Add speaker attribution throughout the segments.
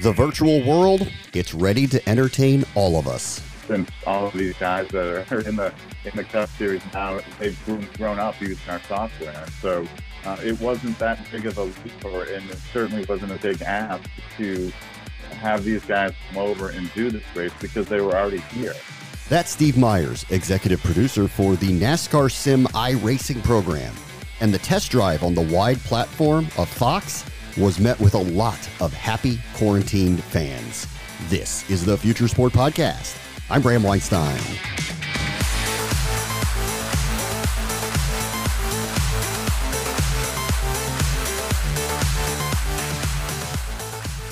Speaker 1: The virtual world, it's ready to entertain all of us.
Speaker 2: Since all of these guys that are in the in the Cup Series now, they've grown up using our software. So uh, it wasn't that big of a leap, or and it certainly wasn't a big ask to have these guys come over and do this race because they were already here.
Speaker 1: That's Steve Myers, executive producer for the NASCAR Sim iRacing program. And the test drive on the wide platform of Fox was met with a lot of happy quarantined fans. This is the Future Sport Podcast. I'm Bram Weinstein.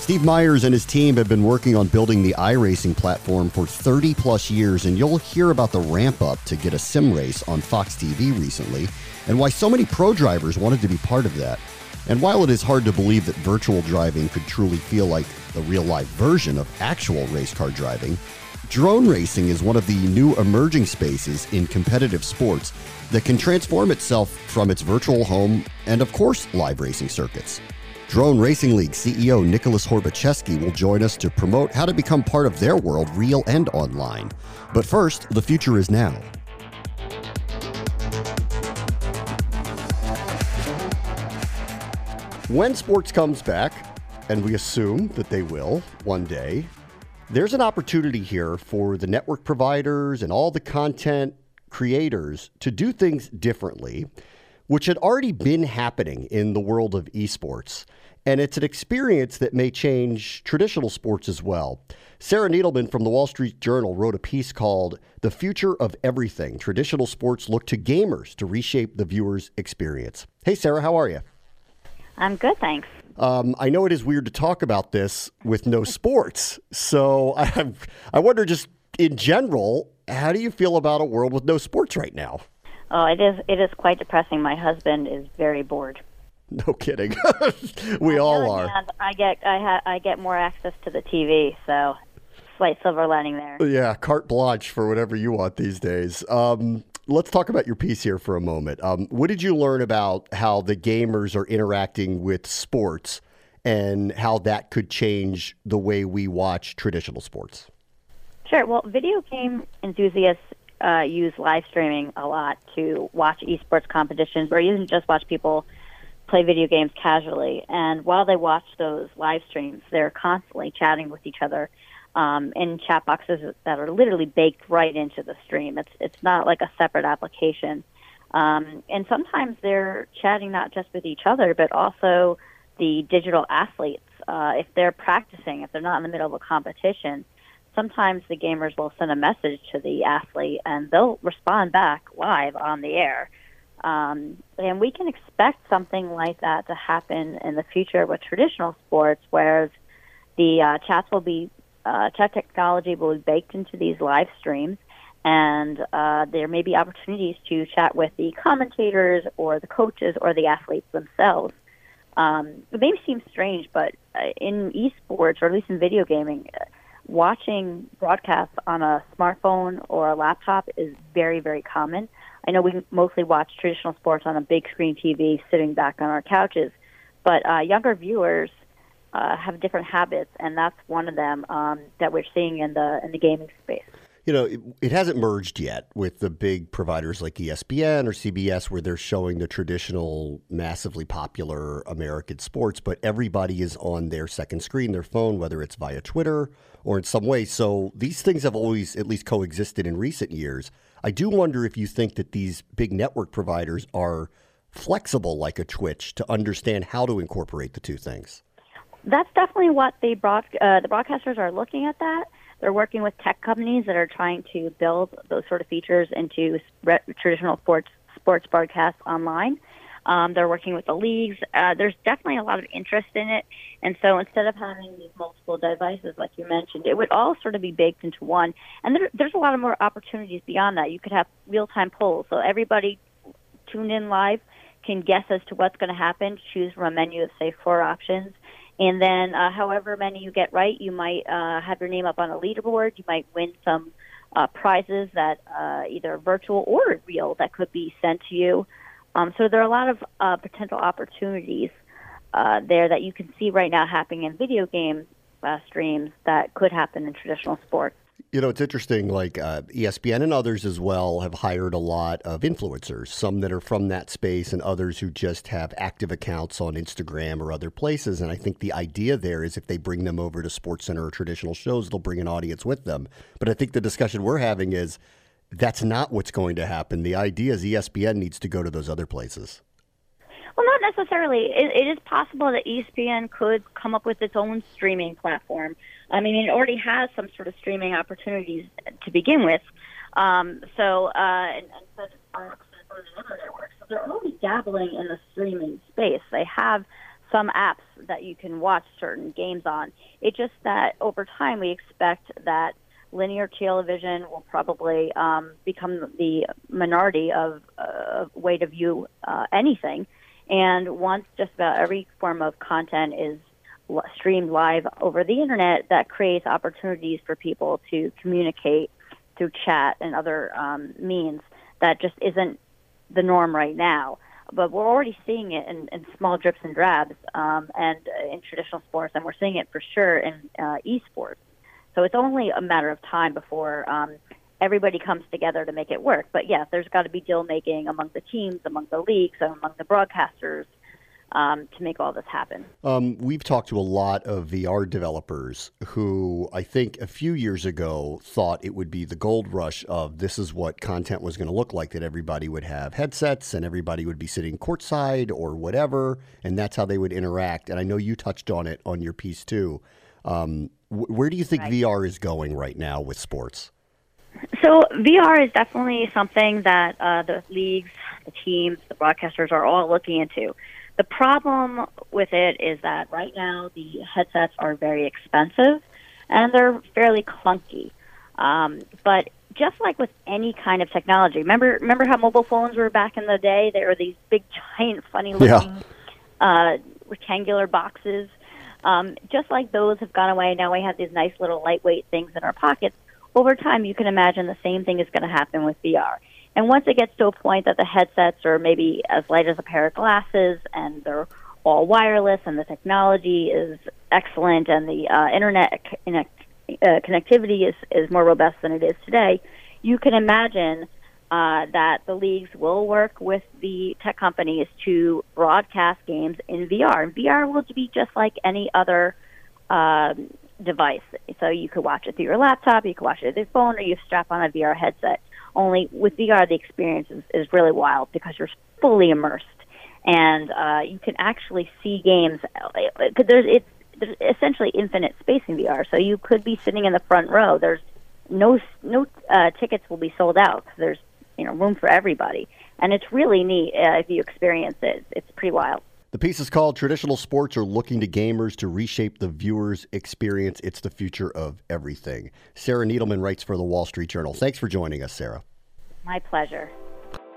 Speaker 1: Steve Myers and his team have been working on building the iRacing platform for 30 plus years, and you'll hear about the ramp up to get a sim race on Fox TV recently, and why so many pro drivers wanted to be part of that. And while it is hard to believe that virtual driving could truly feel like the real life version of actual race car driving, drone racing is one of the new emerging spaces in competitive sports that can transform itself from its virtual home and, of course, live racing circuits. Drone Racing League CEO Nicholas Horbaczewski will join us to promote how to become part of their world, real and online. But first, the future is now. When sports comes back, and we assume that they will one day, there's an opportunity here for the network providers and all the content creators to do things differently, which had already been happening in the world of esports. And it's an experience that may change traditional sports as well. Sarah Needleman from the Wall Street Journal wrote a piece called The Future of Everything Traditional Sports Look to Gamers to Reshape the Viewer's Experience. Hey, Sarah, how are you?
Speaker 3: I'm good, thanks.
Speaker 1: Um, I know it is weird to talk about this with no sports. So I, I wonder, just in general, how do you feel about a world with no sports right now?
Speaker 3: Oh, it is. It is quite depressing. My husband is very bored.
Speaker 1: No kidding. we all are.
Speaker 3: I get I ha- I get more access to the TV, so slight silver lining there.
Speaker 1: Yeah, carte blanche for whatever you want these days. Um, let's talk about your piece here for a moment. Um, what did you learn about how the gamers are interacting with sports and how that could change the way we watch traditional sports?
Speaker 3: Sure. Well, video game enthusiasts uh, use live streaming a lot to watch esports competitions, or even just watch people play video games casually. And while they watch those live streams, they're constantly chatting with each other um, in chat boxes that are literally baked right into the stream. It's it's not like a separate application. Um, and sometimes they're chatting not just with each other, but also the digital athletes. Uh, if they're practicing, if they're not in the middle of a competition, sometimes the gamers will send a message to the athlete and they'll respond back live on the air. Um, and we can expect something like that to happen in the future with traditional sports, whereas the uh, chats will be uh, chat technology will be baked into these live streams, and uh, there may be opportunities to chat with the commentators or the coaches or the athletes themselves. Um, it may seem strange, but uh, in esports, or at least in video gaming, uh, watching broadcasts on a smartphone or a laptop is very, very common. I know we mostly watch traditional sports on a big screen TV sitting back on our couches, but uh, younger viewers uh, have different habits, and that's one of them um, that we're seeing in the in the gaming space.
Speaker 1: You know, it, it, hasn't merged yet with the big providers like ESPN or CBS, where they're showing the traditional, massively popular American sports, but everybody is on their second screen, their phone, whether it's via Twitter or in some way. So these things have always at least coexisted in recent years. I do wonder if you think that these big network providers are flexible like a Twitch to understand how to incorporate the two things
Speaker 3: that's definitely what the broad, uh, the broadcasters are looking at. That They're working with tech companies that are trying to build those sort of features into re- traditional sports sports broadcasts online. Um, they're working with the leagues. Uh, there's definitely a lot of interest in it. And so instead of having these multiple devices, like you mentioned, it would all sort of be baked into one. And there, there's a lot of more opportunities beyond that. You could have real time polls. So everybody tuned in live can guess as to what's going to happen, choose from a menu of, say, four options. And then, uh, however many you get right, you might uh, have your name up on a leaderboard. You might win some uh, prizes that uh, either virtual or real that could be sent to you. Um, so there are a lot of uh, potential opportunities uh, there that you can see right now happening in video game uh, streams that could happen in traditional sports.
Speaker 1: You know, it's interesting. Like uh, ESPN and others as well have hired a lot of influencers, some that are from that space, and others who just have active accounts on Instagram or other places. And I think the idea there is if they bring them over to SportsCenter or traditional shows, they'll bring an audience with them. But I think the discussion we're having is that's not what's going to happen. The idea is ESPN needs to go to those other places.
Speaker 3: Well, not necessarily. It, it is possible that ESPN could come up with its own streaming platform. I mean, it already has some sort of streaming opportunities to begin with. Um, so, uh, and, and so, so they're already dabbling in the streaming space. They have some apps that you can watch certain games on. It's just that over time we expect that linear television will probably um, become the minority of uh, way to view uh, anything. And once just about every form of content is streamed live over the internet, that creates opportunities for people to communicate through chat and other um, means that just isn't the norm right now. But we're already seeing it in, in small drips and drabs um, and uh, in traditional sports, and we're seeing it for sure in uh, esports. So it's only a matter of time before um, everybody comes together to make it work. But yeah, there's got to be deal making among the teams, among the leagues, and among the broadcasters um, to make all this happen.
Speaker 1: Um, we've talked to a lot of VR developers who I think a few years ago thought it would be the gold rush of this is what content was going to look like, that everybody would have headsets and everybody would be sitting courtside or whatever, and that's how they would interact. And I know you touched on it on your piece too. Um, where do you think right. VR is going right now with sports?
Speaker 3: So VR is definitely something that uh, the leagues, the teams, the broadcasters are all looking into. The problem with it is that right now the headsets are very expensive and they're fairly clunky. Um, but just like with any kind of technology, remember remember how mobile phones were back in the day? They were these big, giant, funny looking yeah. uh, rectangular boxes um, just like those have gone away, now we have these nice little lightweight things in our pockets. Over time, you can imagine the same thing is going to happen with VR. And once it gets to a point that the headsets are maybe as light as a pair of glasses and they're all wireless and the technology is excellent and the uh, internet connect, uh, connectivity is, is more robust than it is today, you can imagine uh, that the leagues will work with the tech companies to broadcast games in VR. And VR will be just like any other um, device. So you could watch it through your laptop, you could watch it through your phone, or you strap on a VR headset. Only with VR, the experience is, is really wild because you're fully immersed, and uh, you can actually see games. There's it's there's essentially infinite space in VR. So you could be sitting in the front row. There's no no uh, tickets will be sold out. There's you know room for everybody, and it's really neat uh, if you experience it. It's pretty wild.
Speaker 1: The piece is called Traditional Sports Are Looking to Gamers to Reshape the Viewer's Experience. It's the future of everything. Sarah Needleman writes for the Wall Street Journal. Thanks for joining us, Sarah.
Speaker 3: My pleasure.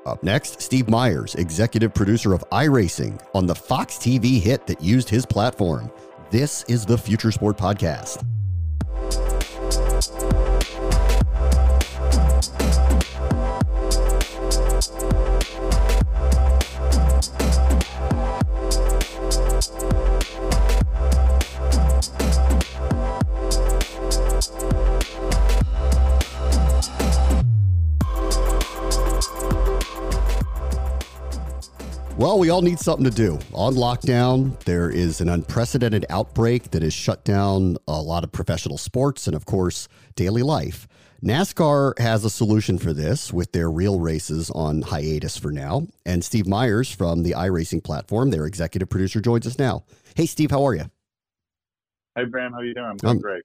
Speaker 1: Up next, Steve Myers, executive producer of iRacing, on the Fox TV hit that used his platform. This is the Future Sport Podcast. Well, we all need something to do. On lockdown, there is an unprecedented outbreak that has shut down a lot of professional sports and, of course, daily life. NASCAR has a solution for this with their real races on hiatus for now. And Steve Myers from the iRacing platform, their executive producer, joins us now. Hey, Steve, how are you?
Speaker 2: Hey, Bram, how are you doing? I'm doing um, great.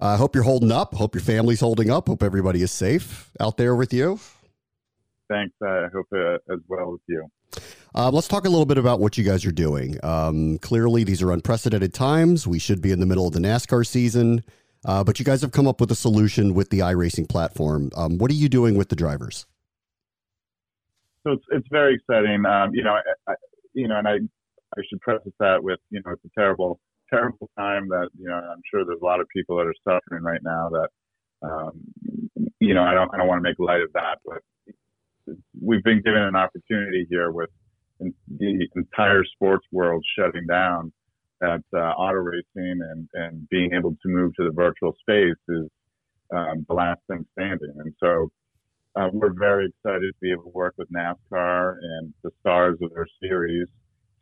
Speaker 1: I uh, hope you're holding up. Hope your family's holding up. Hope everybody is safe out there with you.
Speaker 2: Thanks. I hope uh, as well with you.
Speaker 1: Uh, let's talk a little bit about what you guys are doing. Um, clearly, these are unprecedented times. We should be in the middle of the NASCAR season, uh, but you guys have come up with a solution with the iRacing platform. Um, what are you doing with the drivers?
Speaker 2: So it's, it's very exciting. Um, you know, I, you know, and I I should preface that with you know it's a terrible terrible time that you know I'm sure there's a lot of people that are suffering right now that um, you know I don't I don't want to make light of that, but we've been given an opportunity here with the entire sports world shutting down that uh, auto racing and, and being able to move to the virtual space is um, the last thing standing. And so uh, we're very excited to be able to work with NASCAR and the stars of their series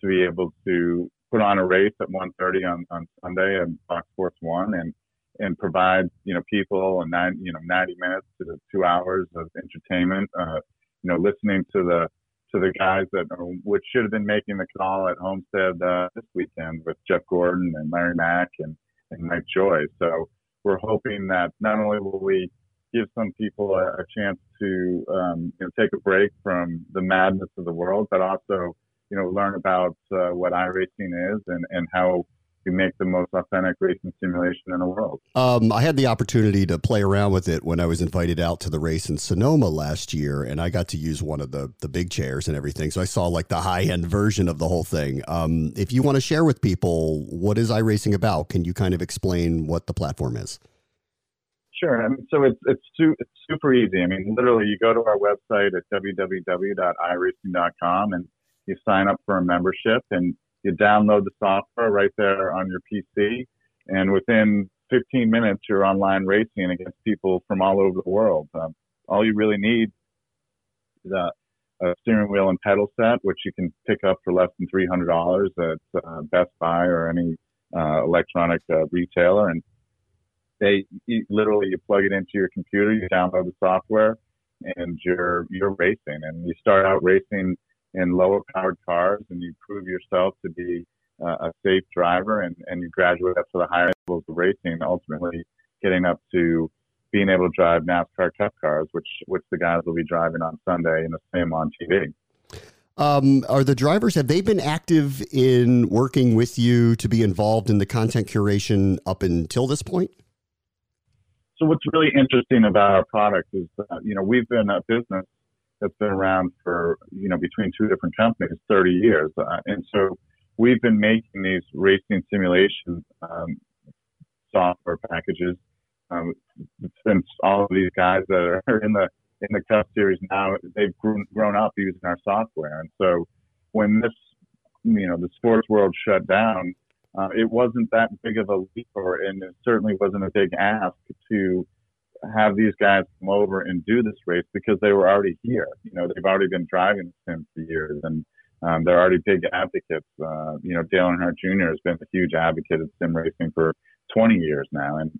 Speaker 2: to be able to put on a race at 1:30 on, on Sunday and Fox Sports One and and provide you know people and nine you know 90 minutes to two hours of entertainment. Uh, you know, listening to the to the guys that are, which should have been making the call at Homestead uh, this weekend with Jeff Gordon and Larry Mac and and Mike Joy. So we're hoping that not only will we give some people a, a chance to um, you know, take a break from the madness of the world, but also you know learn about uh, what iRacing is and and how to make the most authentic racing simulation in the world.
Speaker 1: Um, I had the opportunity to play around with it when I was invited out to the race in Sonoma last year, and I got to use one of the the big chairs and everything. So I saw like the high end version of the whole thing. Um, if you want to share with people what is iRacing about, can you kind of explain what the platform is?
Speaker 2: Sure. I mean, so it's it's, su- it's super easy. I mean, literally, you go to our website at www.iracing.com and you sign up for a membership and you download the software right there on your PC, and within 15 minutes, you're online racing against people from all over the world. Um, all you really need is a, a, steering wheel and pedal set, which you can pick up for less than $300 at uh, Best Buy or any uh, electronic uh, retailer. And they you, literally you plug it into your computer, you download the software, and you're you're racing. And you start out racing in lower powered cars and you prove yourself to be uh, a safe driver and, and you graduate up to the higher levels of racing, ultimately getting up to being able to drive NASCAR Cup cars, which which the guys will be driving on Sunday and the same on TV.
Speaker 1: Um, are the drivers have they been active in working with you to be involved in the content curation up until this point?
Speaker 2: So what's really interesting about our product is, that, you know, we've been a business that's been around for, you know, between two different companies, 30 years. Uh, and so we've been making these racing simulation um, software packages um, since all of these guys that are in the in the Cup Series now, they've grown, grown up using our software. And so when this, you know, the sports world shut down, uh, it wasn't that big of a leap, or and it certainly wasn't a big ask to have these guys come over and do this race because they were already here. You know, they've already been driving the sim for years and um, they're already big advocates. Uh, you know, Dale Earnhardt Jr. has been a huge advocate of sim racing for 20 years now. And,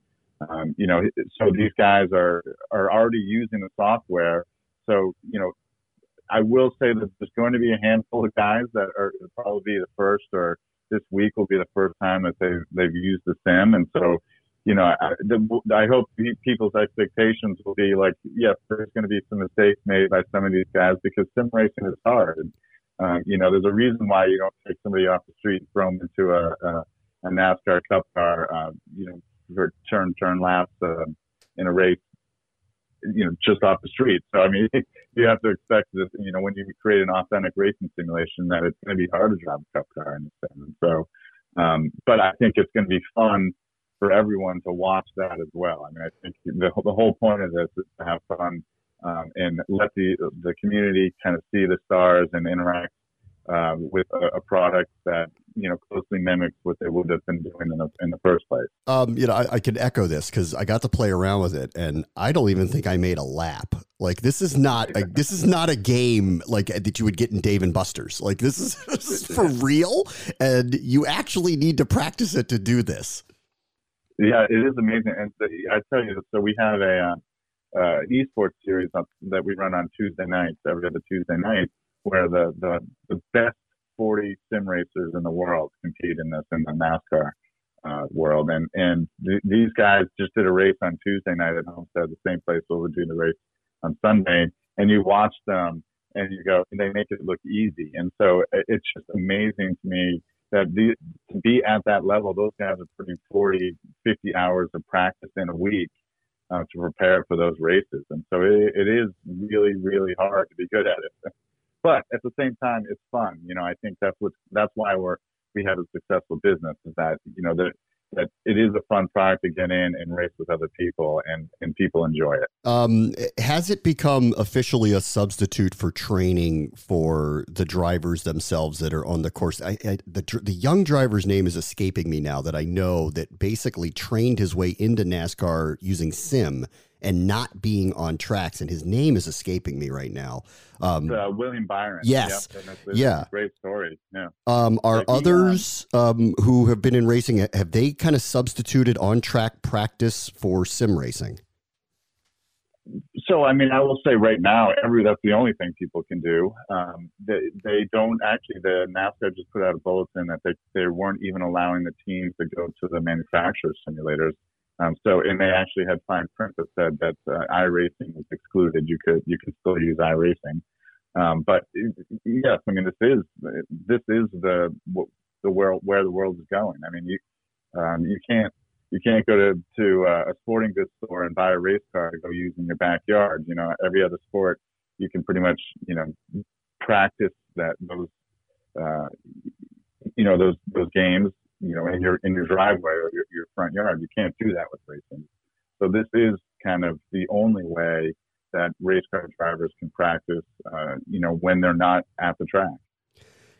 Speaker 2: um, you know, so these guys are, are already using the software. So, you know, I will say that there's going to be a handful of guys that are probably the first or this week will be the first time that they've, they've used the sim. And so, you know, I, the, I hope people's expectations will be like, yes, there's going to be some mistakes made by some of these guys because sim racing is hard. Uh, you know, there's a reason why you don't take somebody off the street and throw them into a, a, a NASCAR Cup car, uh, you know, for turn turn laps uh, in a race, you know, just off the street. So I mean, you have to expect that, you know, when you create an authentic racing simulation, that it's going to be hard to drive a Cup car in the. So, um, but I think it's going to be fun for everyone to watch that as well. I mean, I think the, the whole point of this is to have fun um, and let the the community kind of see the stars and interact uh, with a, a, product that you know closely mimics what they would have been doing in the in the first place.
Speaker 1: Um, you know, I, I can echo this because I got to play around with it, and I don't even think I made a lap. Like this is not a, this is not a game like that you would get in Dave and Buster's. Like this is, this is for real, and you actually need to practice it to do this.
Speaker 2: Yeah, it is amazing. And I tell you, so we have a uh, uh, esports series that we run on Tuesday nights, every other Tuesday night, where the, the, the best 40 sim racers in the world compete in this in the NASCAR uh, world. And and th- these guys just did a race on Tuesday night at Homestead, the same place where we're doing the race on Sunday. And you watch them and you go, and they make it look easy. And so it's just amazing to me that the, to be at that level, those guys are putting 40, 50 hours of practice in a week uh, to prepare for those races. And so it, it is really, really hard to be good at it. But at the same time, it's fun. You know, I think that's what, that's why we're, we have a successful business is that, you know, that that it is a fun product to get in and race with other people and, and people enjoy it.
Speaker 1: Um, has it become officially a substitute for training for the drivers themselves that are on the course? I, I, the, the young driver's name is escaping me now that I know that basically trained his way into NASCAR using sim and not being on tracks. And his name is escaping me right now.
Speaker 2: Um, uh, William Byron.
Speaker 1: Yes.
Speaker 2: Yep,
Speaker 1: yeah.
Speaker 2: great story. Yeah.
Speaker 1: Um, are like others um, who have been in racing, have they kind of substituted on track practice for sim racing?
Speaker 2: So, I mean, I will say right now, every that's the only thing people can do. Um, they, they don't actually. The NASCAR just put out a bulletin that they they weren't even allowing the teams to go to the manufacturer simulators. Um, so, and they actually had fine print that said that uh, iRacing was excluded. You could you could still use iRacing, um, but yes, I mean this is this is the the world where the world is going. I mean, you um, you can't you can't go to to uh, a sporting goods store and buy a race car to go use in your backyard. You know, every other sport you can pretty much you know practice that those uh, you know those those games you know, in your in your driveway or your, your front yard. You can't do that with racing. So this is kind of the only way that race car drivers can practice, uh, you know, when they're not at the track.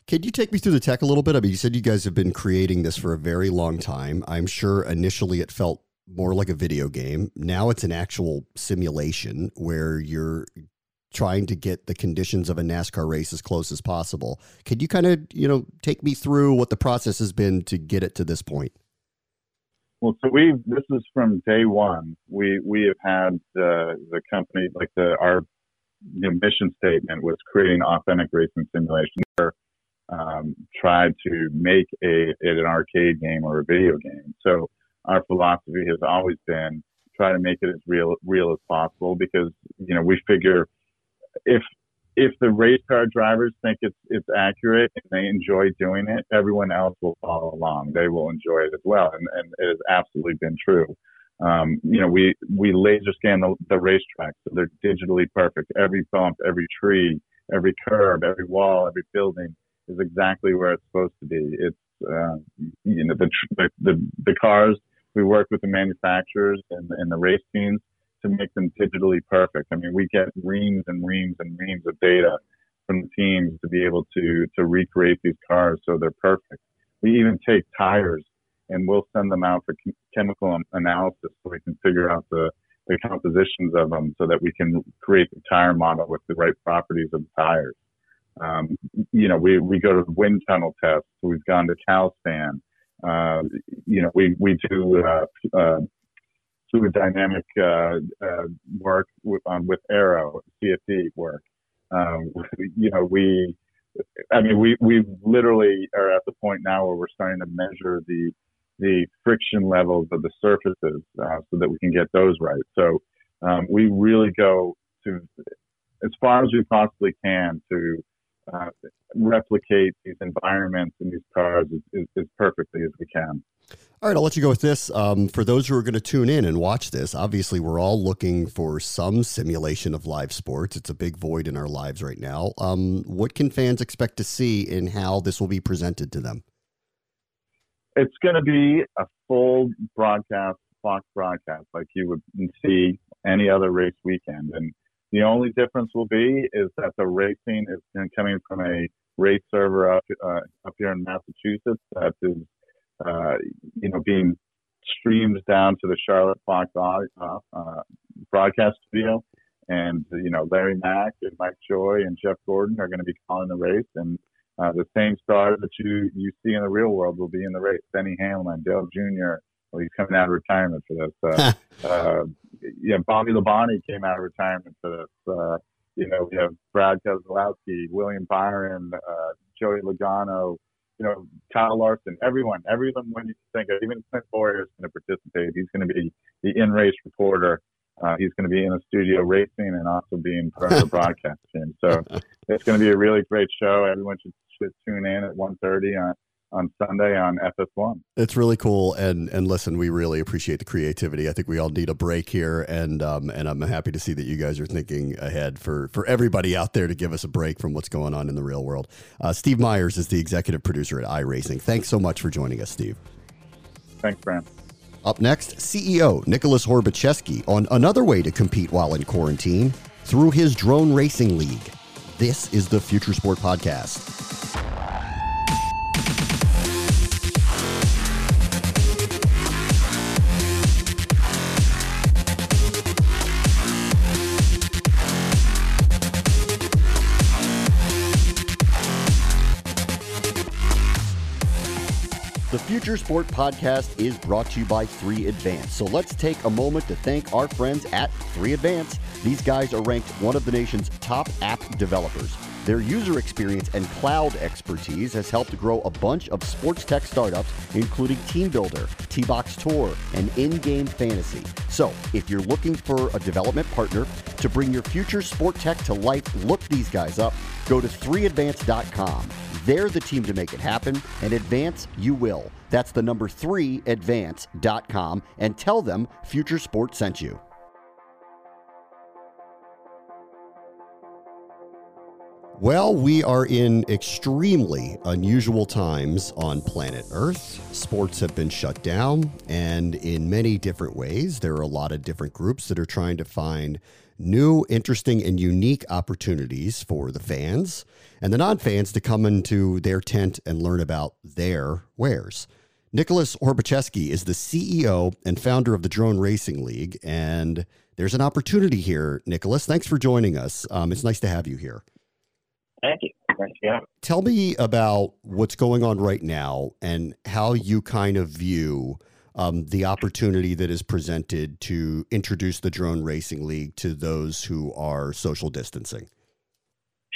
Speaker 1: Can you take me through the tech a little bit? I mean, you said you guys have been creating this for a very long time. I'm sure initially it felt more like a video game. Now it's an actual simulation where you're trying to get the conditions of a NASCAR race as close as possible. Could you kind of, you know, take me through what the process has been to get it to this point?
Speaker 2: Well, so we this is from day one. We we have had uh, the company like the our you know, mission statement was creating authentic racing simulation. Or, um, tried to make a an arcade game or a video game. So our philosophy has always been try to make it as real real as possible because you know we figure if if the race car drivers think it's it's accurate and they enjoy doing it, everyone else will follow along. They will enjoy it as well, and, and it has absolutely been true. Um, you know, we we laser scan the, the racetrack, so they're digitally perfect. Every bump, every tree, every curb, every wall, every building is exactly where it's supposed to be. It's uh, you know the, the the cars. We work with the manufacturers and, and the race teams to make them digitally perfect. I mean, we get reams and reams and reams of data from the teams to be able to to recreate these cars so they're perfect. We even take tires and we'll send them out for chemical analysis so we can figure out the the compositions of them so that we can create the tire model with the right properties of the tires. Um, you know, we, we go to wind tunnel tests. We've gone to Calspan. Uh, you know, we, we do, uh, uh, fluid dynamic uh, uh, work with, um, with Aero CFD work. Um, you know, we, I mean, we we literally are at the point now where we're starting to measure the the friction levels of the surfaces uh, so that we can get those right. So um, we really go to as far as we possibly can to uh, replicate these environments in these cars as, as, as, perfectly as we can.
Speaker 1: All right, I'll let you go with this. Um, for those who are going to tune in and watch this, obviously we're all looking for some simulation of live sports. It's a big void in our lives right now. Um, what can fans expect to see in how this will be presented to them?
Speaker 2: It's going to be a full broadcast, Fox broadcast, like you would see any other race weekend, and the only difference will be is that the racing is coming from a race server up uh, up here in Massachusetts that is, uh, you know, being streamed down to the Charlotte Fox uh, uh, broadcast studio. And you know, Larry Mac and Mike Joy and Jeff Gordon are going to be calling the race, and uh, the same stars that you you see in the real world will be in the race. Denny Hamlin, Dale Jr. Well, he's coming out of retirement for this. Uh, uh, yeah, Bobby Labonte came out of retirement for this. Uh, you know, we have Brad Keselowski, William Byron, uh, Joey Logano, you know, Kyle Larson, everyone, everyone when you think of, even Clint Bowyer is going to participate. He's going to be the in race reporter. Uh, he's going to be in the studio racing and also being part of the broadcast team. So it's going to be a really great show. Everyone should, should tune in at 1.30 on, on Sunday on FS1.
Speaker 1: It's really cool, and and listen, we really appreciate the creativity. I think we all need a break here, and um, and I'm happy to see that you guys are thinking ahead for for everybody out there to give us a break from what's going on in the real world. Uh, Steve Myers is the executive producer at iRacing. Thanks so much for joining us, Steve.
Speaker 2: Thanks, Bram.
Speaker 1: Up next, CEO Nicholas Horbaczewski on another way to compete while in quarantine through his drone racing league. This is the Future Sport Podcast. Future Sport Podcast is brought to you by 3 Advance. So let's take a moment to thank our friends at 3 Advance. These guys are ranked one of the nation's top app developers. Their user experience and cloud expertise has helped grow a bunch of sports tech startups, including Team Builder, T Box Tour, and In Game Fantasy. So, if you're looking for a development partner to bring your future sport tech to life, look these guys up. Go to 3advance.com. They're the team to make it happen, and advance you will. That's the number 3advance.com and tell them Future Sports sent you. Well, we are in extremely unusual times on planet Earth. Sports have been shut down, and in many different ways, there are a lot of different groups that are trying to find new, interesting, and unique opportunities for the fans and the non fans to come into their tent and learn about their wares. Nicholas Horbaczewski is the CEO and founder of the Drone Racing League, and there's an opportunity here, Nicholas. Thanks for joining us. Um, it's nice to have you here.
Speaker 4: Thank you. Yeah.
Speaker 1: Tell me about what's going on right now and how you kind of view um, the opportunity that is presented to introduce the Drone Racing League to those who are social distancing.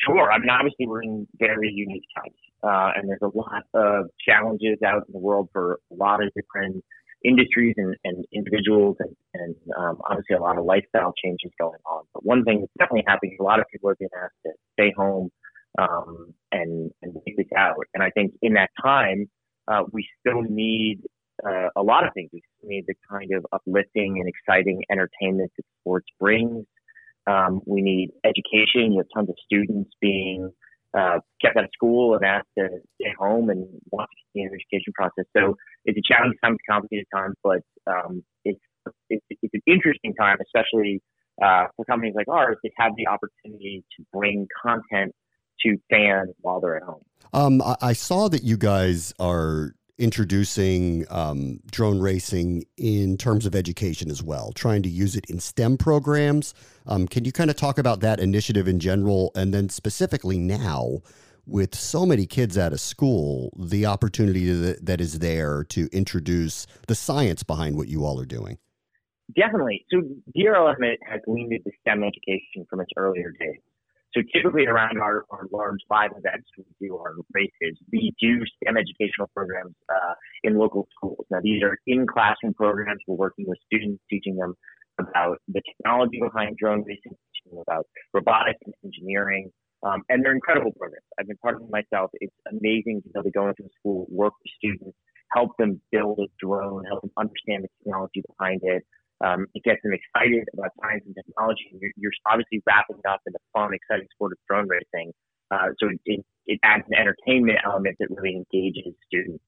Speaker 4: Sure. I mean, obviously, we're in very unique times, uh, and there's a lot of challenges out in the world for a lot of different industries and, and individuals, and, and um, obviously a lot of lifestyle changes going on. But one thing that's definitely happening: a lot of people are being asked to stay home um, and and this out. And I think in that time, uh, we still need uh, a lot of things. We still need the kind of uplifting and exciting entertainment that sports brings. Um, we need education. You have tons of students being uh, kept out of school and asked to stay home and watch the education process. So it's a challenging time, it's a complicated time, but um, it's, it's, it's an interesting time, especially uh, for companies like ours that have the opportunity to bring content to fans while they're at home.
Speaker 1: Um, I, I saw that you guys are introducing um, drone racing in terms of education as well, trying to use it in STEM programs. Um, can you kind of talk about that initiative in general, and then specifically now? With so many kids out of school, the opportunity that, that is there to introduce the science behind what you all are doing.
Speaker 4: Definitely. So DRL has leaned into STEM education from its earlier days. So typically around our, our large live events, we do our races, we do STEM educational programs uh, in local schools. Now these are in classroom programs. We're working with students, teaching them about the technology behind drone racing, teaching them about robotics and engineering. Um, and they're incredible programs. I've been part of them myself. It's amazing to be able to go into a school, work with students, help them build a drone, help them understand the technology behind it, um, it gets them excited about science and technology. You're, you're obviously wrapping it up in the fun, exciting sport of drone racing. Uh, so it, it adds an entertainment element that really engages students.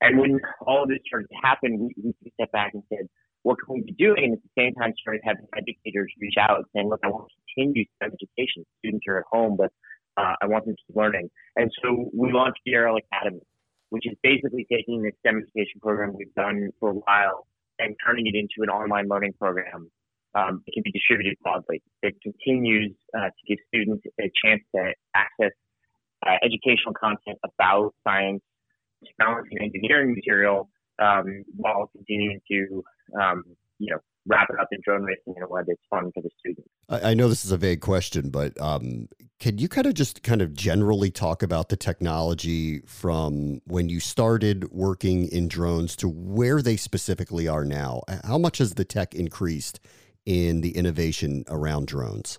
Speaker 4: And when all of this started to happen, we, we stepped back and said, what can we be doing? And at the same time, started having educators reach out and saying, look, I want to continue STEM education. Students are at home, but uh, I want them to keep learning. And so we launched DRL Academy, which is basically taking the STEM education program we've done for a while and turning it into an online learning program um, that can be distributed broadly. It continues uh, to give students a chance to access uh, educational content about science, technology, and engineering material um, while continuing to, um, you know, wrap it up in drone racing in a way that's fun for the students.
Speaker 1: I, I know this is a vague question, but Can you kind of just kind of generally talk about the technology from when you started working in drones to where they specifically are now? Uh, how much has the tech increased in the innovation around drones?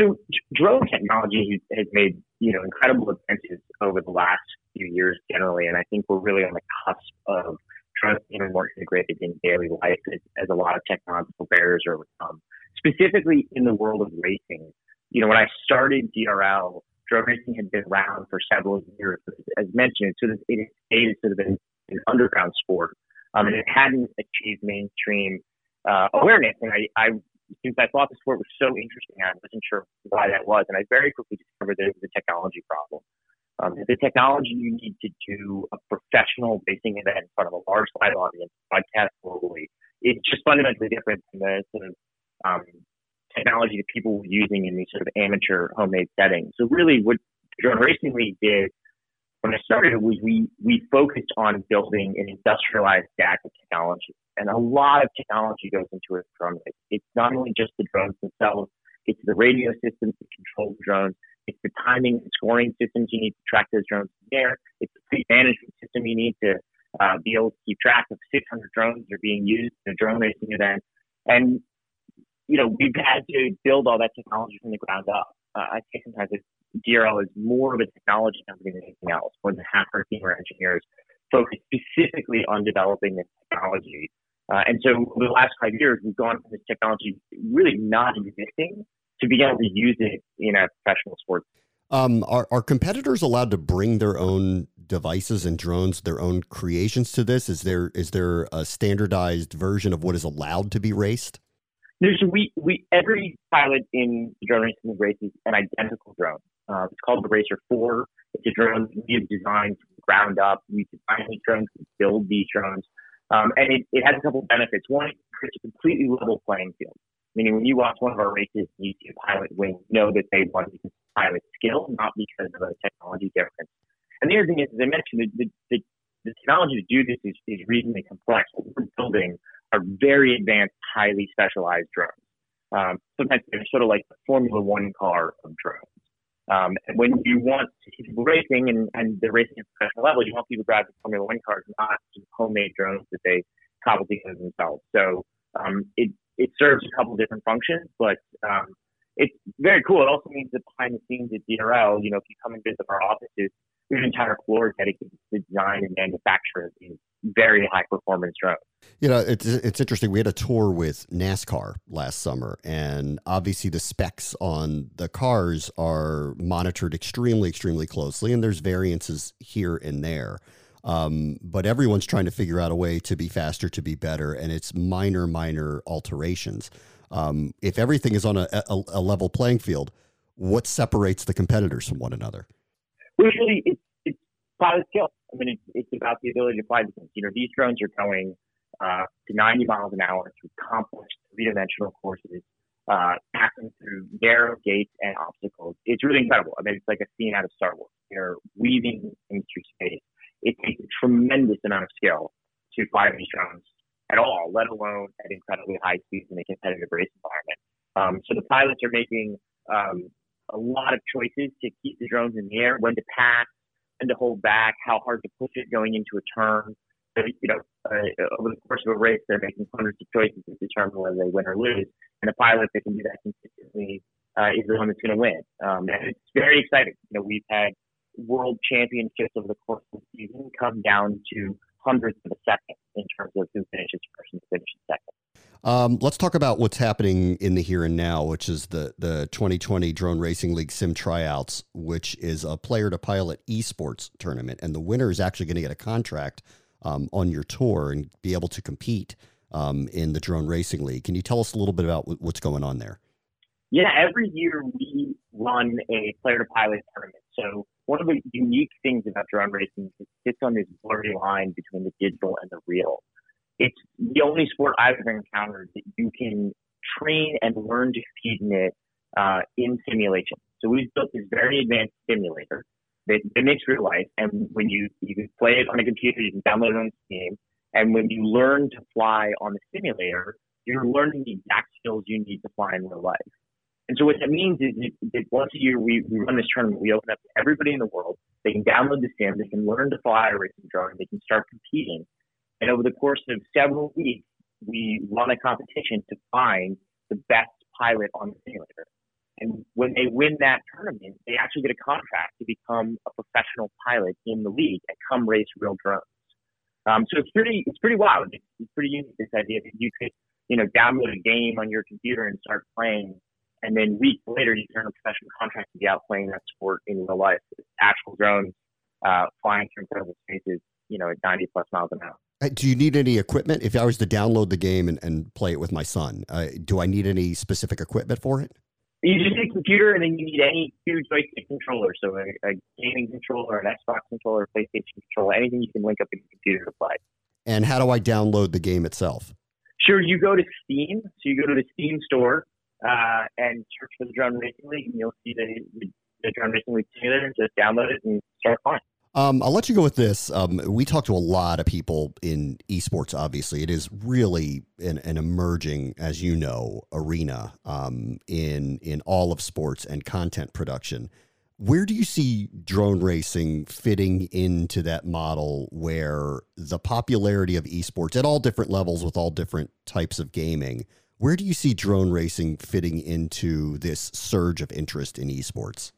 Speaker 4: So, drone technology has made you know incredible advances over the last few years generally, and I think we're really on the cusp of drones being more integrated in daily life as, as a lot of technological barriers are overcome. Specifically in the world of racing, you know, when I started DRL, drone racing had been around for several years. As mentioned, of it stayed sort of an, an underground sport, um, and it hadn't achieved mainstream uh, awareness. And I, I, since I thought the sport was so interesting, I wasn't sure why that was, and I very quickly discovered it was a technology problem. Um, the technology you need to do a professional racing event in front of a large live audience, broadcast globally, is just fundamentally different than the sort of um, technology that people were using in these sort of amateur homemade settings. So really what Drone Racing League did when I started was we, we focused on building an industrialized stack of technology. And a lot of technology goes into a drone race. It's not only just the drones themselves, it's the radio systems that control the drones, it's the timing and scoring systems you need to track those drones in the air, it's the fleet management system you need to uh, be able to keep track of 600 drones that are being used in a drone racing event. And you know, we've had to build all that technology from the ground up. Uh, I think sometimes DRL is more of a technology company than anything else. More than half our team are engineers focused specifically on developing this technology. Uh, and so over the last five years, we've gone from this technology really not existing to being able to use it in a professional sport.
Speaker 1: Um, are, are competitors allowed to bring their own devices and drones, their own creations to this? Is there is there a standardized version of what is allowed to be raced?
Speaker 4: So we, we every pilot in the drone racing races an identical drone. Uh, it's called the Racer 4. It's a drone we have designed from ground up. We design these drones, we build these drones. Um, and it, it has a couple of benefits. One, it creates a completely level playing field. Meaning when you watch one of our races and you see a pilot win, you know that they won because of pilot skill, not because of a technology difference. And the other thing is, as I mentioned, the, the, the technology to do this is, is reasonably complex. What we're building are very advanced, highly specialized drones. Um, sometimes they're sort of like the Formula One car of drones. Um, and when you want people racing and, and they're racing at professional level, you want people to drive the Formula One cars, not just homemade drones that they cobble together themselves. So um, it it serves a couple different functions, but um, it's very cool. It also means that behind the scenes at DRL, you know, if you come and visit our offices, have an entire floor dedicated to design and manufacture of these very high performance drones.
Speaker 1: You know, it's it's interesting. We had a tour with NASCAR last summer, and obviously the specs on the cars are monitored extremely, extremely closely, and there's variances here and there. Um, but everyone's trying to figure out a way to be faster, to be better, and it's minor, minor alterations. Um, if everything is on a, a, a, level playing field, what separates the competitors from one another?
Speaker 4: Usually, it's, it's pilot skill. I mean, it's, it's about the ability to fly the things. You know, these drones are going uh, to 90 miles an hour through complex three-dimensional courses, uh, passing through narrow gates and obstacles. It's really incredible. I mean, it's like a scene out of Star Wars. They're weaving things through space. It takes a tremendous amount of skill to fly these drones at all, let alone at incredibly high speeds in a competitive race environment. Um, so the pilots are making um, a lot of choices to keep the drones in the air, when to pass, when to hold back, how hard to push it going into a turn. You know, uh, over the course of a race, they're making hundreds of choices to determine whether they win or lose. And a pilot that can do that consistently uh, is the one that's going to win. Um, and it's very exciting. You know, we've had world championships over the course of the season come down to hundredths of a second in terms of who finishes first and finishes second.
Speaker 1: Um, let's talk about what's happening in the here and now, which is the the 2020 Drone Racing League Sim Tryouts, which is a player to pilot esports tournament, and the winner is actually going to get a contract um, on your tour and be able to compete um, in the Drone Racing League. Can you tell us a little bit about what's going on there?
Speaker 4: Yeah, every year we run a player to pilot tournament. So one of the unique things about drone racing is it sits on this blurry line between the digital and the real. It's the only sport I've ever encountered that you can train and learn to compete in it uh, in simulation. So we've built this very advanced simulator that mimics real life, and when you you can play it on a computer, you can download it on Steam, and when you learn to fly on the simulator, you're learning the exact skills you need to fly in real life. And so what that means is that once a year we, we run this tournament, we open up to everybody in the world. They can download the sim, they can learn to fly a racing drone, they can start competing. And over the course of several weeks, we run a competition to find the best pilot on the simulator. And when they win that tournament, they actually get a contract to become a professional pilot in the league and come race real drones. Um, so it's pretty, it's pretty wild. It's, it's pretty unique. This idea that you could, you know, download a game on your computer and start playing, and then weeks later you turn a professional contract to be out playing that sport in real life. Actual drones uh, flying through incredible spaces, you know, at 90 plus miles an hour.
Speaker 1: Do you need any equipment? If I was to download the game and, and play it with my son, uh, do I need any specific equipment for it?
Speaker 4: You just need a computer, and then you need any two joystick controller, so a, a gaming controller, an Xbox controller, PlayStation controller, anything you can link up in your computer to play.
Speaker 1: And how do I download the game itself?
Speaker 4: Sure, you go to Steam. So you go to the Steam store uh, and search for the Drone Racing League, and you'll see the, the Drone Racing League simulator. Just download it and start playing.
Speaker 1: Um, I'll let you go with this. Um, we talk to a lot of people in esports. Obviously, it is really an, an emerging, as you know, arena um, in in all of sports and content production. Where do you see drone racing fitting into that model where the popularity of esports at all different levels with all different types of gaming? Where do you see drone racing fitting into this surge of interest in esports?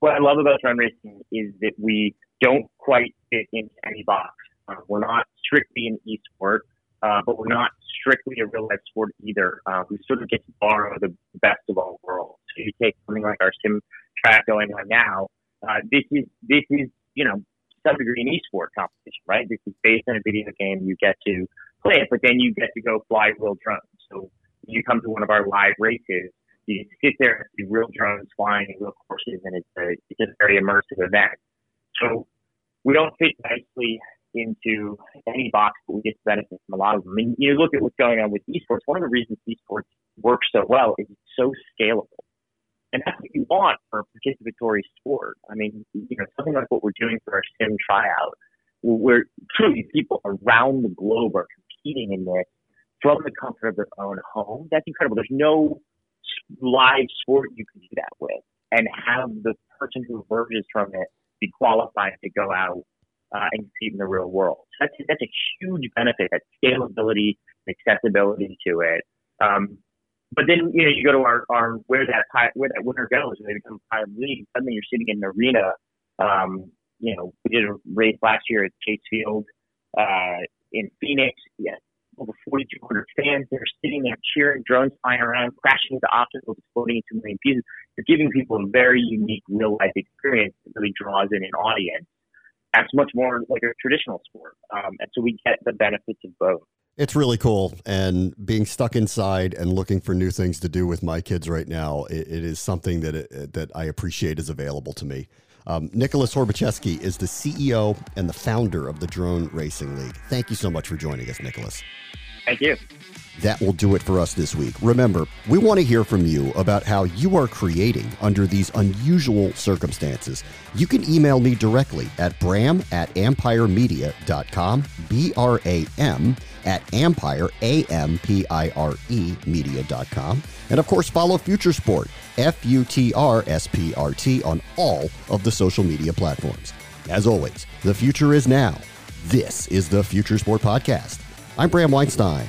Speaker 4: What I love about drone racing is that we don't quite fit into any box. Uh, we're not strictly an e-sport, uh, but we're not strictly a real life sport either. Uh, we sort of get to borrow the best of all worlds. So you take something like our sim track going on now. Uh, this is this is you know some degree an e-sport competition, right? This is based on a video game. You get to play it, but then you get to go fly real drones. So you come to one of our live races you sit there and see real drones flying in real courses, and it's a, it's a very immersive event. So we don't fit nicely into any box, but we get to benefit from a lot of them. I mean, you look at what's going on with esports. One of the reasons esports works so well is it's so scalable. And that's what you want for a participatory sport. I mean, you know, something like what we're doing for our sim tryout, where truly people around the globe are competing in this from the comfort of their own home. That's incredible. There's no live sport you can do that with and have the person who emerges from it be qualified to go out uh, and compete in the real world. So that's, that's a huge benefit, that scalability, and accessibility to it. Um, but then, you know, you go to our, our where that where that winner goes, and they become pilot league. Suddenly, you're sitting in an arena. Um, you know, we did a race last year at Chase Field uh, in Phoenix. Yeah, over 4,200 fans They're sitting there cheering, drones flying around, crashing into obstacles, exploding into a million pieces. You're giving people a very unique real life experience that really draws in an audience. That's much more like a traditional sport. Um, and so we get the benefits of both.
Speaker 1: It's really cool. And being stuck inside and looking for new things to do with my kids right now, it, it is something that, it, that I appreciate is available to me. Um, Nicholas Horbaczewski is the CEO and the founder of the Drone Racing League. Thank you so much for joining us, Nicholas.
Speaker 4: Thank you.
Speaker 1: That will do it for us this week. Remember, we want to hear from you about how you are creating under these unusual circumstances. You can email me directly at bram at ampiremedia.com, B R A M at Ampire, A M P I R E media.com. And of course, follow Future Sport, F U T R S P R T, on all of the social media platforms. As always, the future is now. This is the Future Sport Podcast. I'm Bram Weinstein.